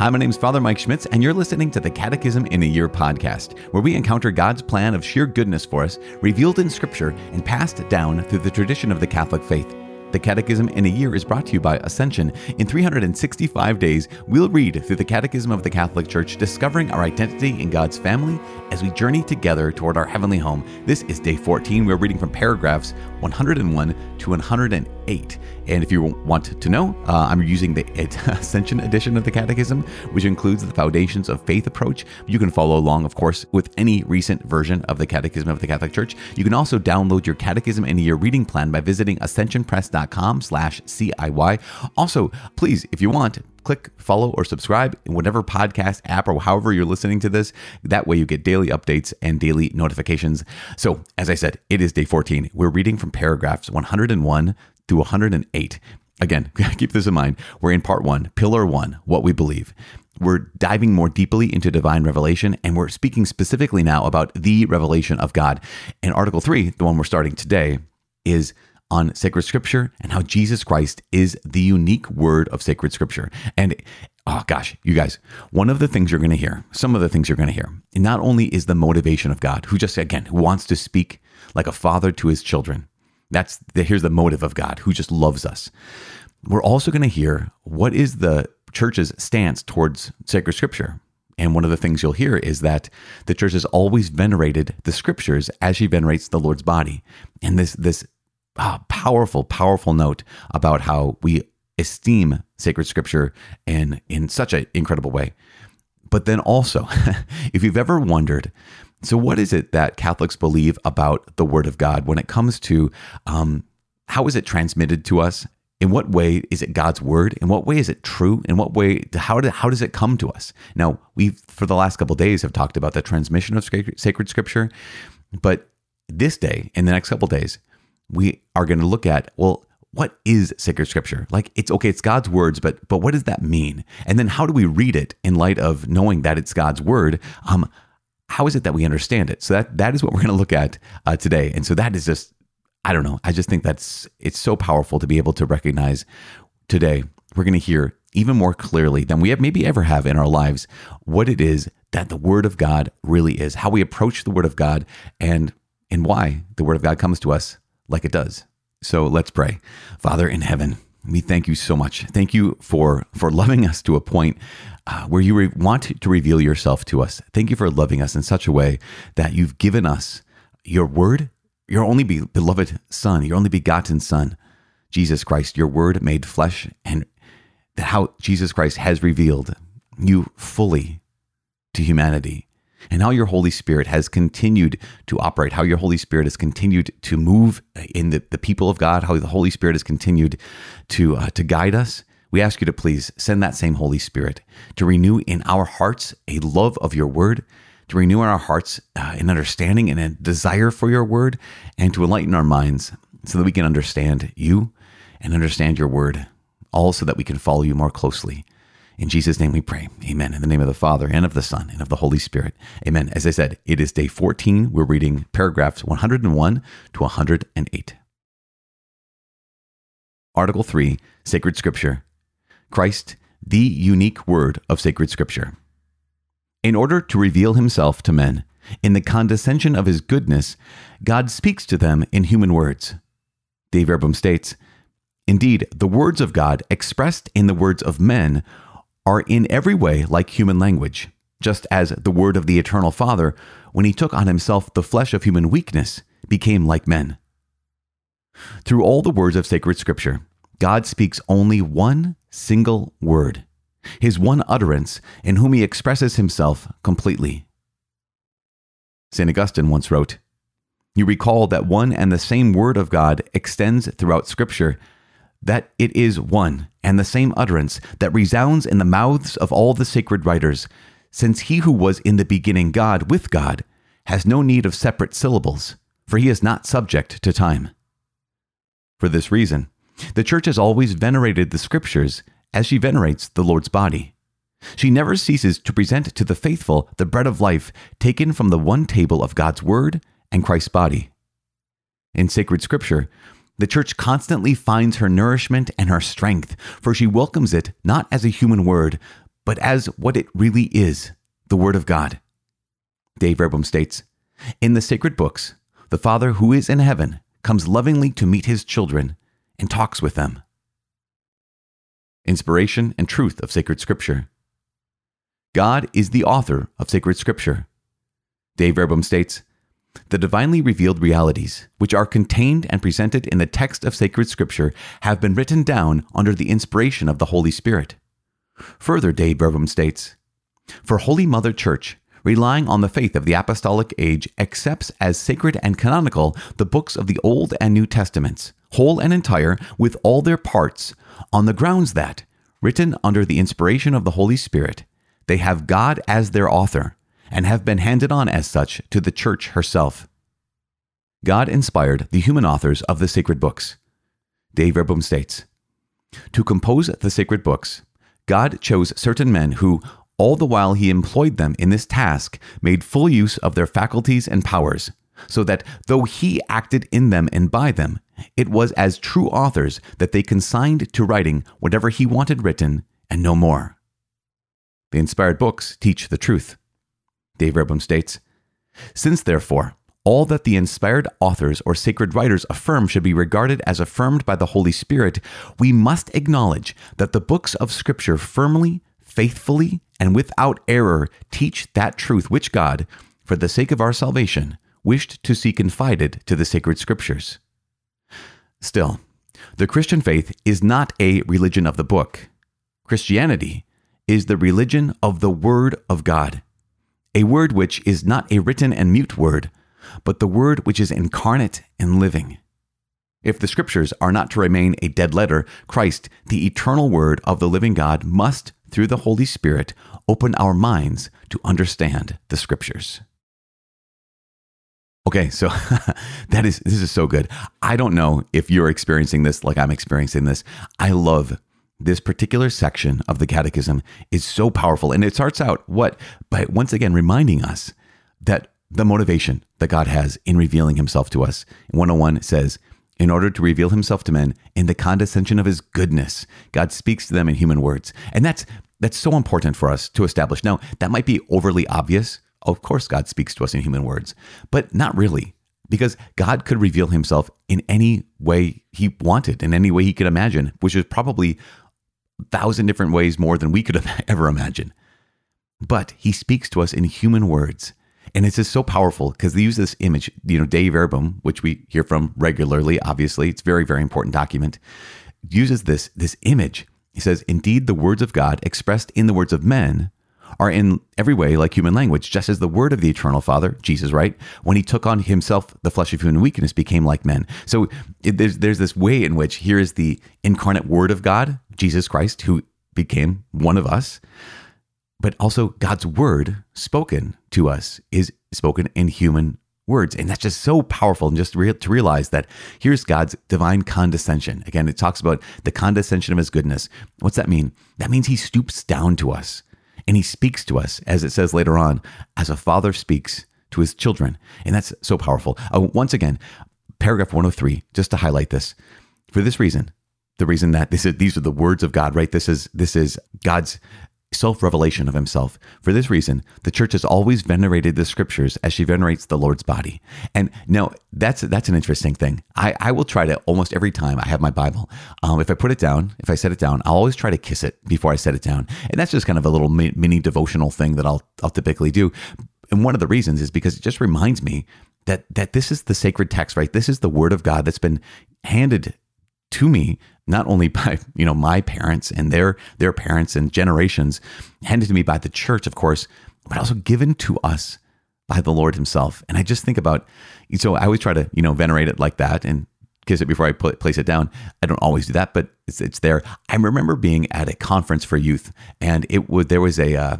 Hi, my name is Father Mike Schmitz, and you're listening to the Catechism in a Year podcast, where we encounter God's plan of sheer goodness for us, revealed in Scripture and passed down through the tradition of the Catholic faith. The Catechism in a Year is brought to you by Ascension. In 365 days, we'll read through the Catechism of the Catholic Church, discovering our identity in God's family as we journey together toward our heavenly home. This is day 14. We're reading from paragraphs 101 to 108. And if you want to know, uh, I'm using the Ascension edition of the Catechism, which includes the Foundations of Faith approach. You can follow along, of course, with any recent version of the Catechism of the Catholic Church. You can also download your Catechism in your reading plan by visiting ascensionpress.com slash CIY. Also, please, if you want, click follow or subscribe in whatever podcast app or however you're listening to this. That way you get daily updates and daily notifications. So, as I said, it is day 14. We're reading from paragraphs 101 through 108. Again, keep this in mind. We're in part one, pillar one, what we believe. We're diving more deeply into divine revelation, and we're speaking specifically now about the revelation of God. And article three, the one we're starting today, is on sacred scripture and how Jesus Christ is the unique word of sacred scripture. And oh gosh, you guys, one of the things you're going to hear, some of the things you're going to hear, not only is the motivation of God, who just, again, wants to speak like a father to his children. That's the, here's the motive of God, who just loves us. We're also going to hear what is the church's stance towards sacred scripture. And one of the things you'll hear is that the church has always venerated the scriptures as she venerates the Lord's body. And this this ah, powerful, powerful note about how we esteem sacred scripture in in such an incredible way. But then also, if you've ever wondered, so what is it that Catholics believe about the Word of God when it comes to um, how is it transmitted to us? In what way is it God's word? In what way is it true? In what way how do, how does it come to us? Now we for the last couple days have talked about the transmission of sacred scripture, but this day in the next couple days we are going to look at, well, what is sacred scripture? Like it's okay, it's God's words, but but what does that mean? And then how do we read it in light of knowing that it's God's word? Um, how is it that we understand it? So that that is what we're going to look at uh, today. And so that is just, I don't know. I just think that's it's so powerful to be able to recognize today. We're going to hear even more clearly than we have maybe ever have in our lives what it is that the Word of God really is, how we approach the Word of God, and and why the Word of God comes to us like it does. So let's pray. Father in heaven, we thank you so much. Thank you for for loving us to a point uh, where you re- want to reveal yourself to us. Thank you for loving us in such a way that you've given us your word, your only be- beloved Son, your only begotten Son, Jesus Christ, your word made flesh, and how Jesus Christ has revealed you fully to humanity and how your Holy Spirit has continued to operate, how your Holy Spirit has continued to move in the, the people of God, how the Holy Spirit has continued to, uh, to guide us. We ask you to please send that same Holy Spirit to renew in our hearts a love of your word, to renew in our hearts uh, an understanding and a desire for your word, and to enlighten our minds so that we can understand you and understand your word, all so that we can follow you more closely. In Jesus' name we pray. Amen. In the name of the Father, and of the Son, and of the Holy Spirit. Amen. As I said, it is day 14. We're reading paragraphs 101 to 108. Article 3 Sacred Scripture Christ, the unique word of sacred Scripture. In order to reveal himself to men, in the condescension of his goodness, God speaks to them in human words. Dei Verbum states, Indeed, the words of God expressed in the words of men are in every way like human language, just as the word of the eternal Father, when he took on himself the flesh of human weakness, became like men. Through all the words of sacred scripture, God speaks only one single word, his one utterance, in whom he expresses himself completely. St. Augustine once wrote, You recall that one and the same word of God extends throughout Scripture that it is one and the same utterance that resounds in the mouths of all the sacred writers, since he who was in the beginning God with God has no need of separate syllables, for he is not subject to time. For this reason, the Church has always venerated the Scriptures as she venerates the Lord's body. She never ceases to present to the faithful the bread of life taken from the one table of God's Word and Christ's body. In sacred Scripture, the church constantly finds her nourishment and her strength, for she welcomes it not as a human word, but as what it really is the Word of God. Dei Verbum states In the sacred books, the Father who is in heaven comes lovingly to meet his children and talks with them. Inspiration and truth of sacred scripture. God is the author of sacred scripture. Dei Verbum states The divinely revealed realities, which are contained and presented in the text of sacred scripture, have been written down under the inspiration of the Holy Spirit. Further, Dei Verbum states For Holy Mother Church, relying on the faith of the apostolic age, accepts as sacred and canonical the books of the Old and New Testaments, whole and entire, with all their parts, on the grounds that, written under the inspiration of the Holy Spirit, they have God as their author and have been handed on as such to the Church herself. God inspired the human authors of the sacred books. Dei Verbum states To compose the sacred books, God chose certain men who, all the while he employed them in this task, made full use of their faculties and powers, so that though he acted in them and by them, it was as true authors that they consigned to writing whatever he wanted written and no more. The inspired books teach the truth. Dei Verbum states Since, therefore, all that the inspired authors or sacred writers affirm should be regarded as affirmed by the Holy Spirit, we must acknowledge that the books of Scripture firmly, faithfully, and without error teach that truth which God, for the sake of our salvation, wished to see confided to the sacred Scriptures. Still, the Christian faith is not a religion of the book. Christianity is the religion of the Word of God, a word which is not a written and mute word, but the word which is incarnate and living. If the scriptures are not to remain a dead letter, Christ, the eternal word of the living God, must, through the Holy Spirit, open our minds to understand the scriptures. Okay, so that is this is so good. I don't know if you're experiencing this like I'm experiencing this. I love this particular section of the catechism is so powerful and it starts out what by once again reminding us that the motivation that God has in revealing himself to us. 101 says, in order to reveal himself to men in the condescension of his goodness, God speaks to them in human words. And that's that's so important for us to establish. Now, that might be overly obvious. Of course, God speaks to us in human words, but not really, because God could reveal himself in any way he wanted, in any way he could imagine, which is probably thousand different ways more than we could have ever imagined. But he speaks to us in human words. And it's just so powerful because they use this image, you know, Dei Verbum, which we hear from regularly, obviously, it's very, very important document, uses this, this image. He says, Indeed, the words of God expressed in the words of men are in every way like human language, just as the word of the eternal Father, Jesus, right? When he took on himself the flesh of human weakness, became like men. So it, there's, there's this way in which here is the incarnate word of God, Jesus Christ, who became one of us but also God's word spoken to us is spoken in human words. And that's just so powerful. And just to, to realize that here's God's divine condescension. Again, it talks about the condescension of his goodness. What's that mean? That means he stoops down to us and he speaks to us, as it says later on, as a father speaks to his children. And that's so powerful. Uh, once again, paragraph 103, just to highlight this. For this reason, the reason that this is, these are the words of God, right? This is this is God's self revelation of himself. For this reason, the church has always venerated the scriptures as she venerates the Lord's body. And now that's that's an interesting thing. I, I will try to almost every time I have my Bible, um, if I put it down, if I set it down, I'll always try to kiss it before I set it down. And that's just kind of a little mini devotional thing that I'll I'll typically do. And one of the reasons is because it just reminds me that that this is the sacred text, right? This is the word of God that's been handed to me not only by you know my parents and their their parents and generations handed to me by the church of course but also given to us by the lord himself. And i just think about so i always try to you know venerate it like that and kiss it before i put, place it down. I don't always do that but it's, it's there. I remember being at a conference for youth and it would there was a uh,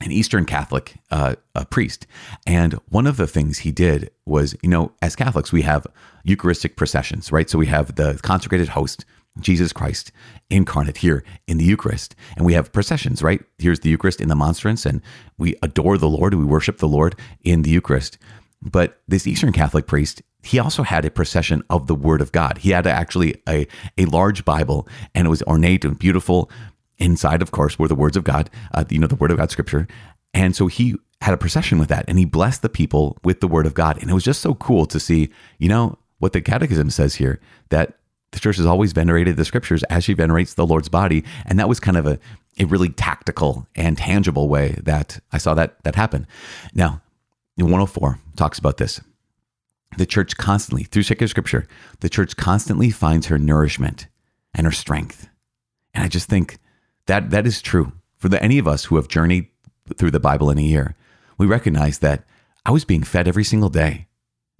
an Eastern Catholic uh, priest. And one of the things he did was, you know, as Catholics, we have Eucharistic processions, right? So we have the consecrated host, Jesus Christ incarnate here in the Eucharist. And we have processions, right? Here's the Eucharist in the monstrance, and we adore the Lord, we worship the Lord in the Eucharist. But this Eastern Catholic priest, he also had a procession of the Word of God. He had actually a, a large Bible, and it was ornate and beautiful inside, of course, were the words of God, uh, you know, the word of God, scripture. And so he had a procession with that and he blessed the people with the word of God. And it was just so cool to see, you know, what the catechism says here that the church has always venerated the scriptures as she venerates the Lord's body. And that was kind of a, a really tactical and tangible way that I saw that that happen. Now, in 104 talks about this. The church constantly, through sacred scripture, the church constantly finds her nourishment and her strength. And I just think that that is true for the, any of us who have journeyed through the Bible in a year. We recognize that I was being fed every single day.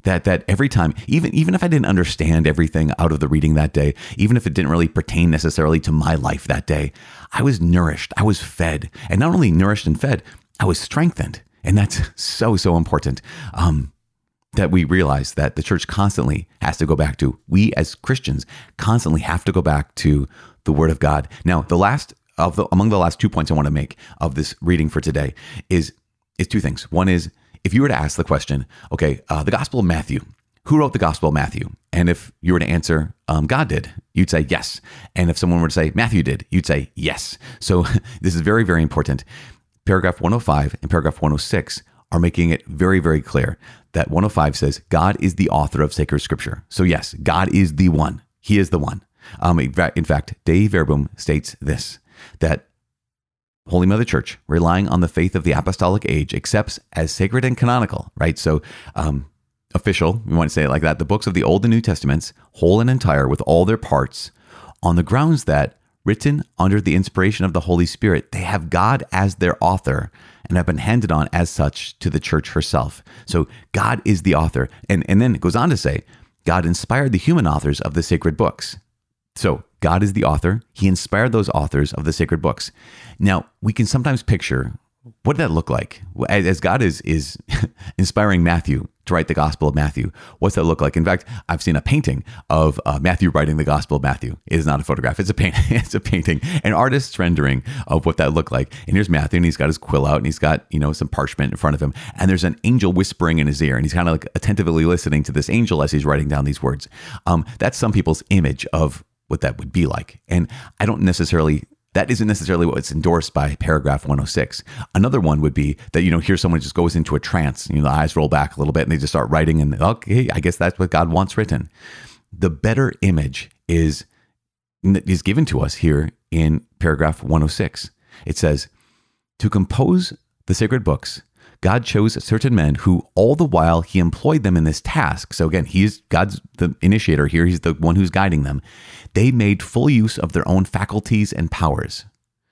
That that every time, even even if I didn't understand everything out of the reading that day, even if it didn't really pertain necessarily to my life that day, I was nourished, I was fed, and not only nourished and fed, I was strengthened, and that's so so important. Um, that we realize that the church constantly has to go back to. We as Christians constantly have to go back to the Word of God. Now, the last of the among the last two points I want to make of this reading for today is is two things. One is if you were to ask the question, okay, uh, the Gospel of Matthew, who wrote the Gospel of Matthew? And if you were to answer, um, God did, you'd say yes. And if someone were to say Matthew did, you'd say yes. So this is very, very important. Paragraph 105 and paragraph 106 are making it very, very clear that 105 says God is the author of sacred scripture. So, yes, God is the one. He is the one. Um, in fact, Dei Verbum states this that Holy Mother Church, relying on the faith of the apostolic age, accepts as sacred and canonical, right? So, um, official, we want to say it like that, the books of the Old and New Testaments, whole and entire, with all their parts, on the grounds that, written under the inspiration of the Holy Spirit, they have God as their author and have been handed on as such to the church herself. So, God is the author. And, and then it goes on to say, God inspired the human authors of the sacred books. So, God is the author. He inspired those authors of the sacred books. Now, we can sometimes picture what did that look like? As God is is inspiring Matthew to write the Gospel of Matthew, what's that look like? In fact, I've seen a painting of uh, Matthew writing the Gospel of Matthew. It is not a photograph; it's a paint. it's a painting, an artist's rendering of what that looked like. And here's Matthew, and he's got his quill out, and he's got you know some parchment in front of him, and there's an angel whispering in his ear, and he's kind of like attentively listening to this angel as he's writing down these words. Um, that's some people's image of what that would be like. And I don't necessarily that isn't necessarily what's endorsed by paragraph 106. Another one would be that, you know, here someone just goes into a trance, you know, the eyes roll back a little bit and they just start writing and okay, I guess that's what God wants written. The better image is is given to us here in paragraph 106. It says, to compose the sacred books, God chose certain men who all the while he employed them in this task. So again, he's God's the initiator here. He's the one who's guiding them. They made full use of their own faculties and powers.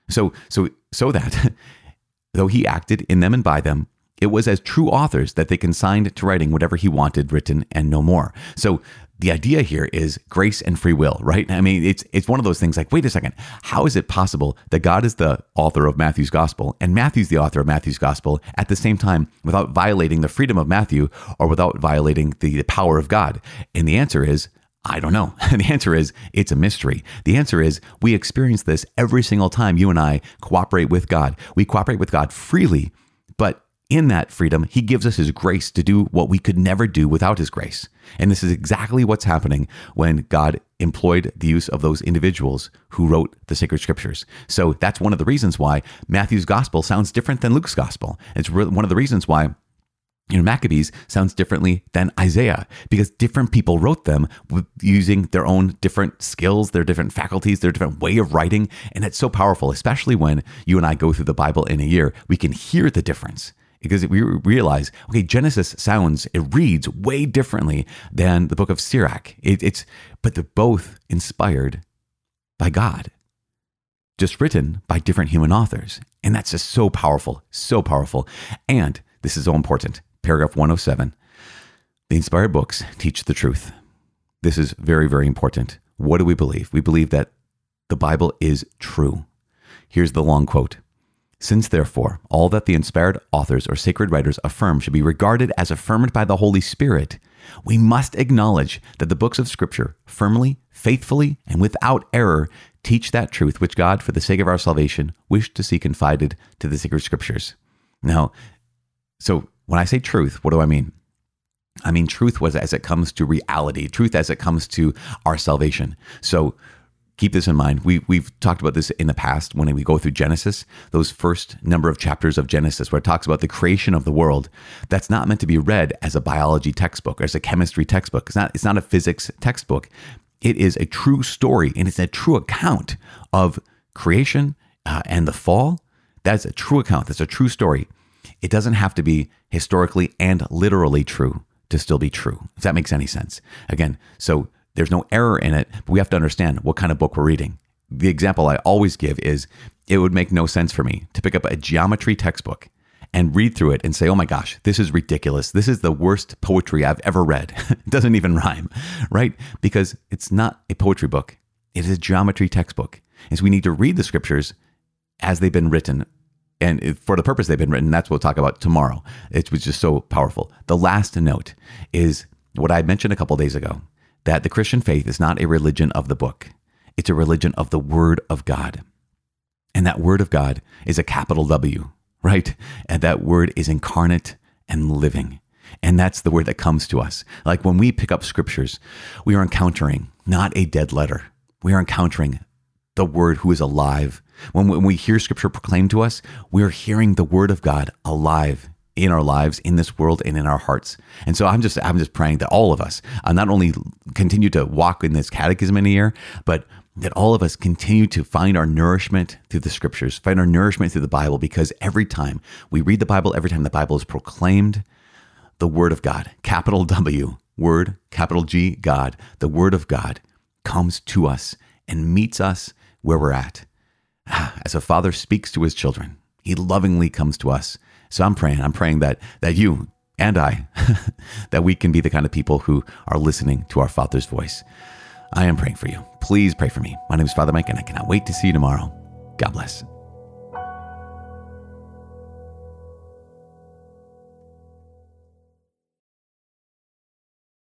So so so that though he acted in them and by them, it was as true authors that they consigned to writing whatever he wanted written and no more. So the idea here is grace and free will, right? I mean, it's it's one of those things like, wait a second, how is it possible that God is the author of Matthew's gospel and Matthew's the author of Matthew's gospel at the same time without violating the freedom of Matthew or without violating the power of God? And the answer is I don't know. the answer is it's a mystery. The answer is we experience this every single time you and I cooperate with God. We cooperate with God freely, but in that freedom, he gives us his grace to do what we could never do without his grace. And this is exactly what's happening when God employed the use of those individuals who wrote the sacred scriptures. So that's one of the reasons why Matthew's gospel sounds different than Luke's gospel. It's one of the reasons why you know, Maccabees sounds differently than Isaiah because different people wrote them using their own different skills, their different faculties, their different way of writing. And it's so powerful, especially when you and I go through the Bible in a year, we can hear the difference because we realize, okay, Genesis sounds, it reads way differently than the book of Sirach. It, it's, but they're both inspired by God, just written by different human authors. And that's just so powerful, so powerful. And this is so important. Paragraph 107 The inspired books teach the truth. This is very, very important. What do we believe? We believe that the Bible is true. Here's the long quote since, therefore, all that the inspired authors or sacred writers affirm should be regarded as affirmed by the Holy Spirit, we must acknowledge that the books of Scripture firmly, faithfully, and without error teach that truth which God, for the sake of our salvation, wished to see confided to the sacred Scriptures. Now, so when I say truth, what do I mean? I mean truth was as it comes to reality, truth as it comes to our salvation. So keep this in mind. We, we've talked about this in the past when we go through Genesis, those first number of chapters of Genesis where it talks about the creation of the world. That's not meant to be read as a biology textbook or as a chemistry textbook. It's not, it's not a physics textbook. It is a true story and it's a true account of creation uh, and the fall. That's a true account. That's a true story. It doesn't have to be historically and literally true to still be true, if that makes any sense. Again, so there's no error in it, but we have to understand what kind of book we're reading. The example I always give is it would make no sense for me to pick up a geometry textbook and read through it and say, oh my gosh, this is ridiculous. This is the worst poetry I've ever read. it doesn't even rhyme, right? Because it's not a poetry book, it is a geometry textbook. And so we need to read the scriptures as they've been written and for the purpose they've been written. That's what we'll talk about tomorrow. It was just so powerful. The last note is what I mentioned a couple days ago that the Christian faith is not a religion of the book, it's a religion of the Word of God. And that Word of God is a capital W, right? And that Word is incarnate and living. And that's the word that comes to us. Like when we pick up scriptures, we are encountering not a dead letter. We are encountering the word who is alive. When, when we hear scripture proclaimed to us, we are hearing the word of God alive in our lives, in this world, and in our hearts. And so I'm just I'm just praying that all of us uh, not only continue to walk in this catechism in a year, but that all of us continue to find our nourishment through the scriptures, find our nourishment through the Bible, because every time we read the Bible, every time the Bible is proclaimed, the Word of God, capital W, Word, capital G, God, the Word of God comes to us and meets us where we're at. As a father speaks to his children, he lovingly comes to us so I'm praying, I'm praying that that you and I that we can be the kind of people who are listening to our Father's voice. I am praying for you. Please pray for me. My name is Father Mike, and I cannot wait to see you tomorrow. God bless.